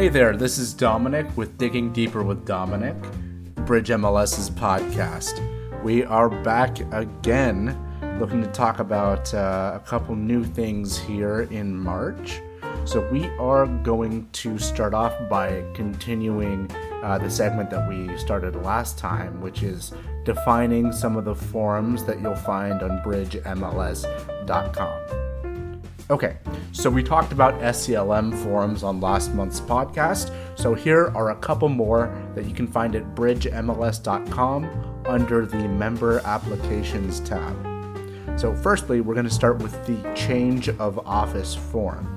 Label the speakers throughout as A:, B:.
A: Hey there, this is Dominic with Digging Deeper with Dominic, Bridge MLS's podcast. We are back again looking to talk about uh, a couple new things here in March. So, we are going to start off by continuing uh, the segment that we started last time, which is defining some of the forums that you'll find on bridgemls.com. Okay, so we talked about SCLM forums on last month's podcast. So here are a couple more that you can find at bridgemls.com under the Member Applications tab. So, firstly, we're going to start with the Change of Office form.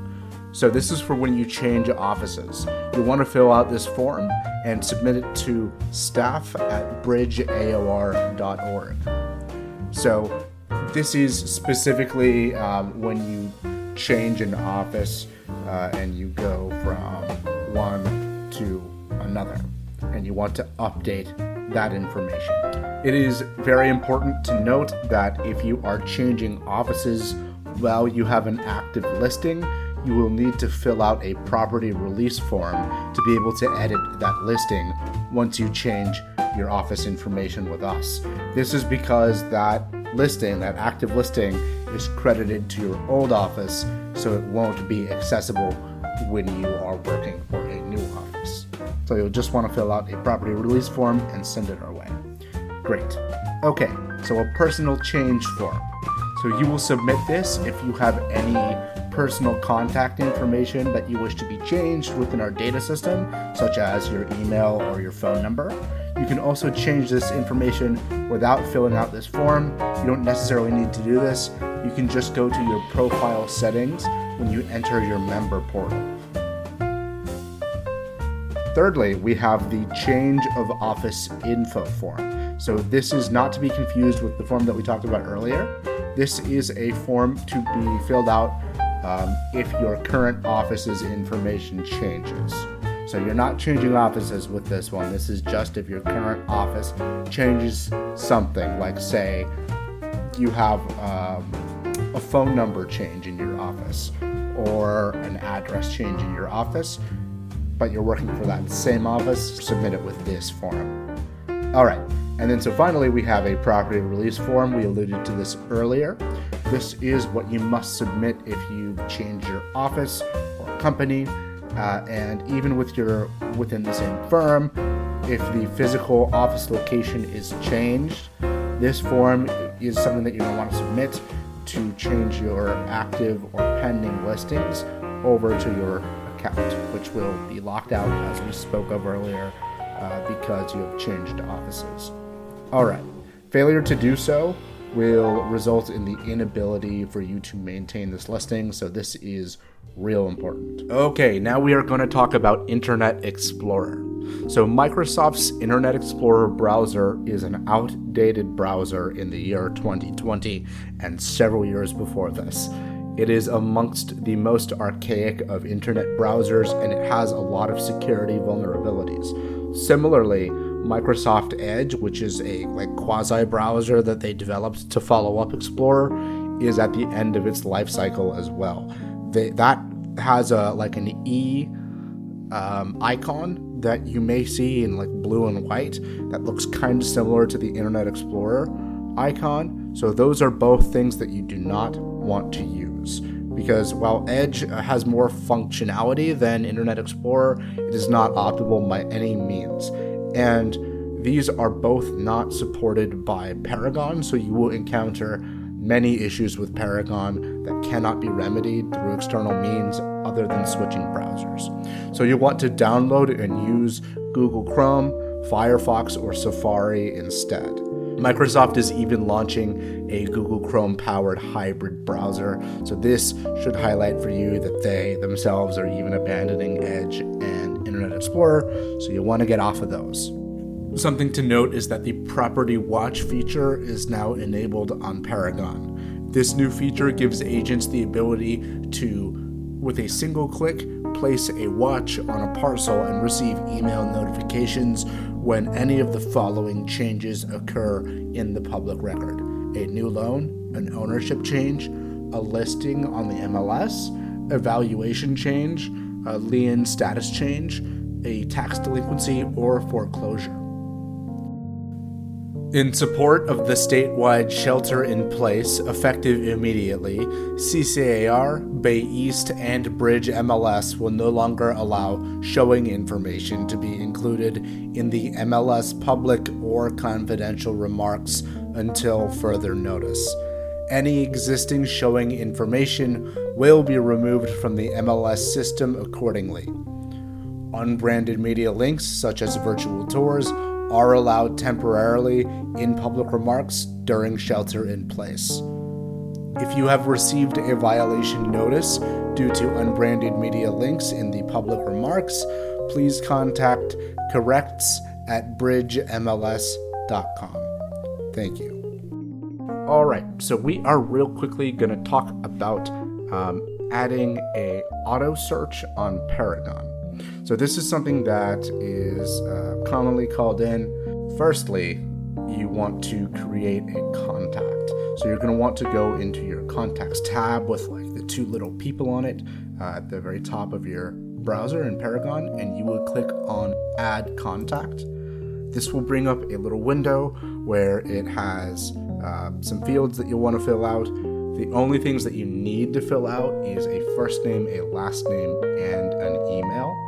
A: So, this is for when you change offices. You want to fill out this form and submit it to staff at bridgeaor.org. So, this is specifically um, when you change an office uh, and you go from one to another and you want to update that information. It is very important to note that if you are changing offices while you have an active listing, you will need to fill out a property release form to be able to edit that listing once you change your office information with us. This is because that listing, that active listing, is credited to your old office, so it won't be accessible when you are working for a new office. So you'll just want to fill out a property release form and send it our way. Great. Okay, so a personal change form. So you will submit this if you have any personal contact information that you wish to be changed within our data system, such as your email or your phone number. You can also change this information without filling out this form. You don't necessarily need to do this. You can just go to your profile settings when you enter your member portal. Thirdly, we have the change of office info form. So, this is not to be confused with the form that we talked about earlier. This is a form to be filled out um, if your current office's information changes. So you're not changing offices with this one. This is just if your current office changes something, like say you have um, a phone number change in your office or an address change in your office, but you're working for that same office, submit it with this form. All right. And then, so finally, we have a property release form. We alluded to this earlier. This is what you must submit if you change your office or company, uh, and even with your within the same firm, if the physical office location is changed, this form is something that you're going to want to submit to change your active or pending listings over to your account, which will be locked out as we spoke of earlier uh, because you have changed offices. All right. Failure to do so will result in the inability for you to maintain this listing, so this is real important. Okay, now we are going to talk about Internet Explorer. So, Microsoft's Internet Explorer browser is an outdated browser in the year 2020 and several years before this. It is amongst the most archaic of internet browsers and it has a lot of security vulnerabilities. Similarly, Microsoft Edge, which is a like quasi browser that they developed to follow up Explorer, is at the end of its life cycle as well. They, that has a like an E um, icon that you may see in like blue and white that looks kind of similar to the Internet Explorer icon. So those are both things that you do not want to use because while Edge has more functionality than Internet Explorer, it is not optimal by any means and these are both not supported by Paragon, so you will encounter many issues with Paragon that cannot be remedied through external means other than switching browsers. So you want to download and use Google Chrome, Firefox, or Safari instead. Microsoft is even launching a Google Chrome powered hybrid browser, so this should highlight for you that they themselves are even abandoning Edge and Internet Explorer, so you'll want to get off of those. Something to note is that the Property Watch feature is now enabled on Paragon. This new feature gives agents the ability to, with a single click, place a watch on a parcel and receive email notifications when any of the following changes occur in the public record a new loan, an ownership change, a listing on the MLS, evaluation change, a lien status change, a tax delinquency, or a foreclosure. In support of the statewide shelter in place, effective immediately, CCAR, Bay East, and Bridge MLS will no longer allow showing information to be included in the MLS public or confidential remarks until further notice. Any existing showing information will be removed from the MLS system accordingly. Unbranded media links, such as virtual tours, are allowed temporarily in public remarks during shelter in place. If you have received a violation notice due to unbranded media links in the public remarks, please contact corrects at bridgemls.com. Thank you. All right, so we are real quickly going to talk about um, adding a auto search on Paragon. So this is something that is uh, commonly called in. Firstly, you want to create a contact. So you're going to want to go into your contacts tab with like the two little people on it uh, at the very top of your browser in Paragon, and you will click on Add Contact. This will bring up a little window where it has uh, some fields that you'll want to fill out. The only things that you need to fill out is a first name, a last name, and an email.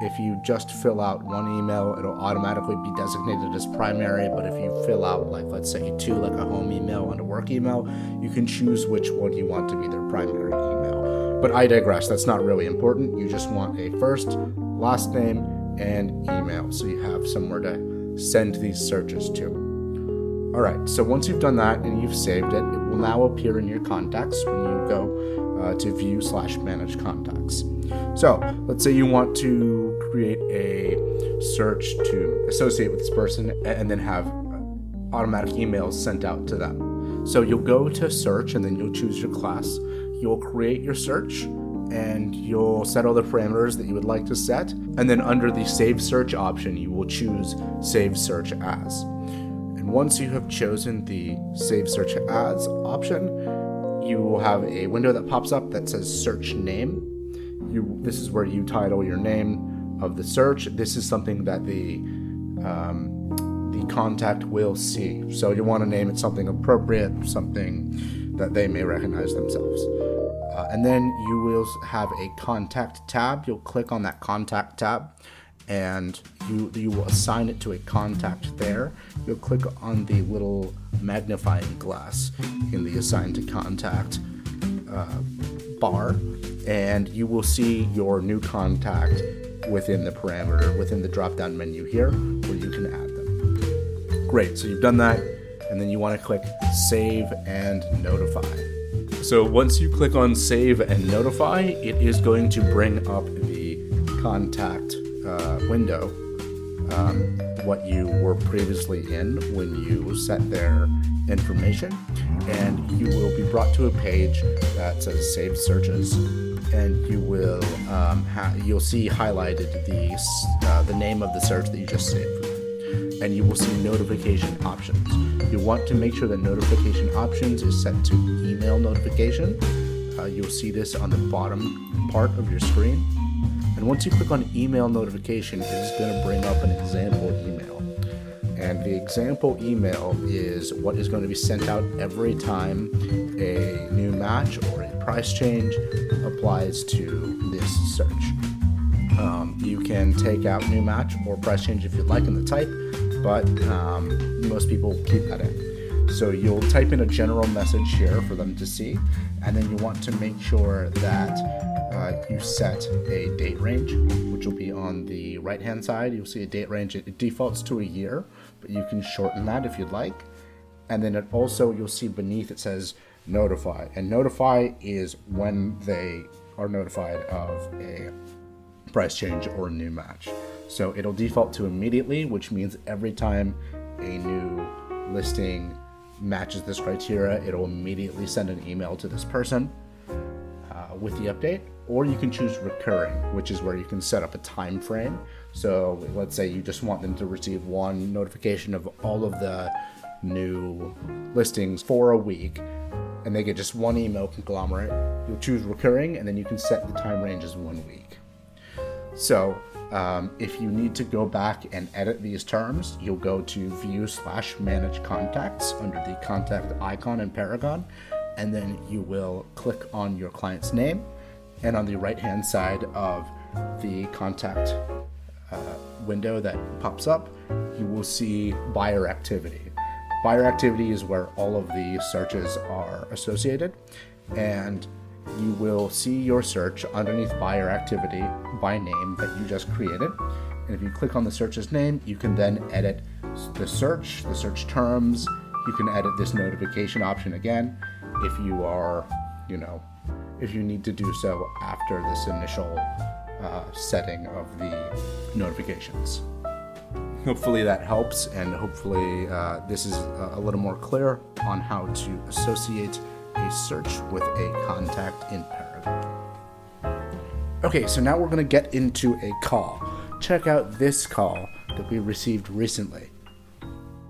A: If you just fill out one email, it'll automatically be designated as primary. But if you fill out, like, let's say two, like a home email and a work email, you can choose which one you want to be their primary email. But I digress, that's not really important. You just want a first, last name, and email so you have somewhere to send these searches to. All right, so once you've done that and you've saved it, it will now appear in your contacts when you go uh, to view slash manage contacts. So let's say you want to create a search to associate with this person and then have automatic emails sent out to them. So you'll go to search and then you'll choose your class. You'll create your search and you'll set all the parameters that you would like to set. And then under the save search option, you will choose save search as. Once you have chosen the Save Search As option, you will have a window that pops up that says Search Name. You, this is where you title your name of the search. This is something that the um, the contact will see. So you want to name it something appropriate, something that they may recognize themselves. Uh, and then you will have a contact tab. You'll click on that contact tab and you you will assign it to a contact there. You'll click on the little magnifying glass in the assign to contact uh, bar, and you will see your new contact within the parameter within the drop down menu here where you can add them. Great, so you've done that, and then you want to click save and notify. So once you click on save and notify, it is going to bring up the contact uh, window um, what you were previously in when you set their information, and you will be brought to a page that says Save Searches, and you will um, ha- you'll see highlighted the uh, the name of the search that you just saved and you will see notification options. You want to make sure that notification options is set to email notification. Uh, you'll see this on the bottom part of your screen. And once you click on email notification, it is going to bring up an example email. And the example email is what is going to be sent out every time a new match or a price change applies to this search. Um, you can take out new match or price change if you'd like in the type, but um, most people keep that in. So you'll type in a general message here for them to see, and then you want to make sure that uh, you set a date range, which will be on the right hand side. You'll see a date range. It defaults to a year, but you can shorten that if you'd like. And then it also, you'll see beneath it says notify. And notify is when they are notified of a price change or new match. So it'll default to immediately, which means every time a new listing matches this criteria, it'll immediately send an email to this person uh, with the update or you can choose recurring, which is where you can set up a time frame. So let's say you just want them to receive one notification of all of the new listings for a week, and they get just one email conglomerate. You'll choose recurring, and then you can set the time range as one week. So um, if you need to go back and edit these terms, you'll go to view slash manage contacts under the contact icon in Paragon, and then you will click on your client's name. And on the right hand side of the contact uh, window that pops up, you will see buyer activity. Buyer activity is where all of the searches are associated, and you will see your search underneath buyer activity by name that you just created. And if you click on the search's name, you can then edit the search, the search terms. You can edit this notification option again if you are, you know, if you need to do so after this initial uh, setting of the notifications. Hopefully that helps, and hopefully uh, this is a little more clear on how to associate a search with a contact in Paragon. Okay, so now we're going to get into a call. Check out this call that we received recently.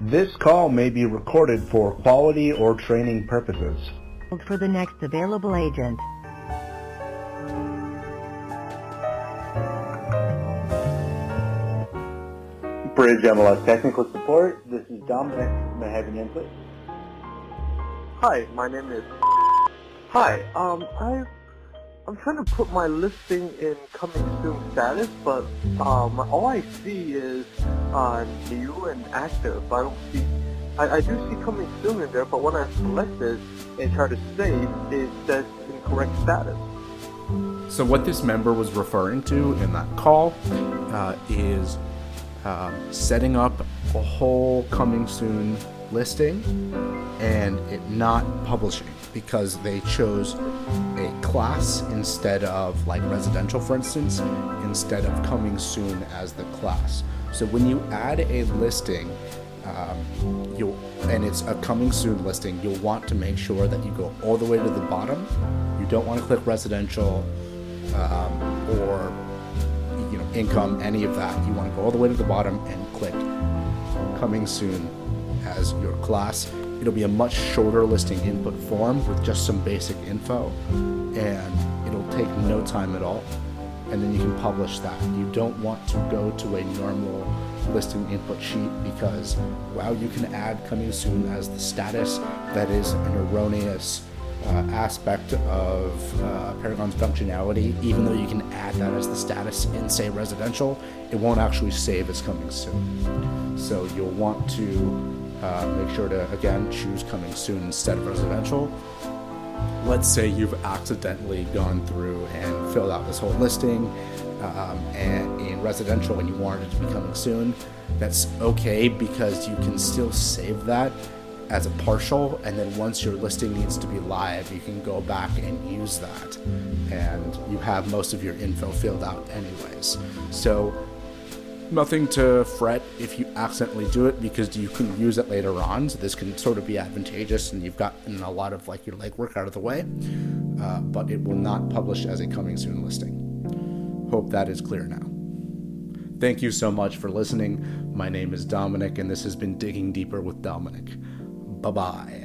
B: This call may be recorded for quality or training purposes.
C: For the next available agent.
B: Bridge MLS Technical Support, this is Dominic. May I have your name, please?
D: Hi, my name is. Hi, um, I, I'm trying to put my listing in coming soon status, but um, all I see is uh, new and active. I don't see. I, I do see coming soon in there, but when I select it and try to save, it says incorrect status.
A: So what this member was referring to in that call uh, is um, setting up a whole coming soon listing and it not publishing because they chose a class instead of like residential for instance instead of coming soon as the class. So when you add a listing um, you'll and it's a coming soon listing you'll want to make sure that you go all the way to the bottom. You don't want to click residential um, or you income any of that you want to go all the way to the bottom and click coming soon as your class. It'll be a much shorter listing input form with just some basic info, and it'll take no time at all. And then you can publish that. You don't want to go to a normal listing input sheet because while you can add coming soon as the status, that is an erroneous uh, aspect of uh, Paragon's functionality, even though you can add that as the status in, say, residential, it won't actually save as coming soon. So you'll want to uh, make sure to, again, choose coming soon instead of residential. Let's say you've accidentally gone through and filled out this whole listing um, and in residential and you wanted it to be coming soon. That's okay because you can still save that as a partial, and then once your listing needs to be live, you can go back and use that. And you have most of your info filled out, anyways. So nothing to fret if you accidentally do it because you can use it later on. So this can sort of be advantageous, and you've gotten a lot of like your legwork out of the way. Uh, but it will not publish as a coming soon listing. Hope that is clear now. Thank you so much for listening. My name is Dominic, and this has been Digging Deeper with Dominic. Bye bye.